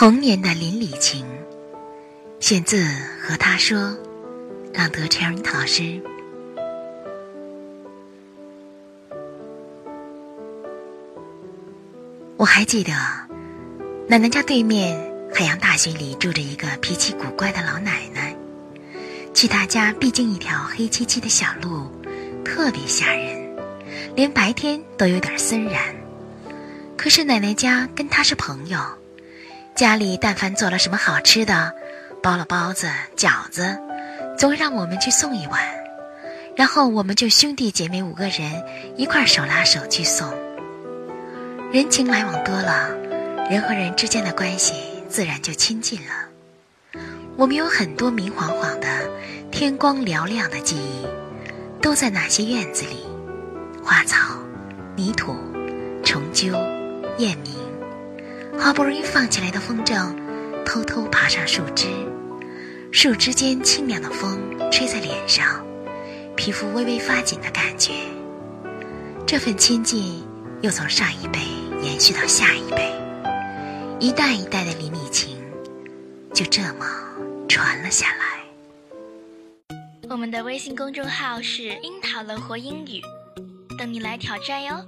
童年的邻里情，选自《和他说》，朗读陈荣老师。我还记得，奶奶家对面海洋大学里住着一个脾气古怪的老奶奶，去她家必经一条黑漆漆的小路，特别吓人，连白天都有点森然。可是奶奶家跟她是朋友。家里但凡做了什么好吃的，包了包子、饺子，总让我们去送一碗，然后我们就兄弟姐妹五个人一块手拉手去送。人情来往多了，人和人之间的关系自然就亲近了。我们有很多明晃晃的、天光嘹亮的记忆，都在那些院子里，花草、泥土、虫蛀、雁鸣。好不容易放起来的风筝，偷偷爬上树枝，树枝间清凉的风吹在脸上，皮肤微微发紧的感觉。这份亲近又从上一辈延续到下一辈，一代一代的邻里情就这么传了下来。我们的微信公众号是“樱桃乐活英语”，等你来挑战哟。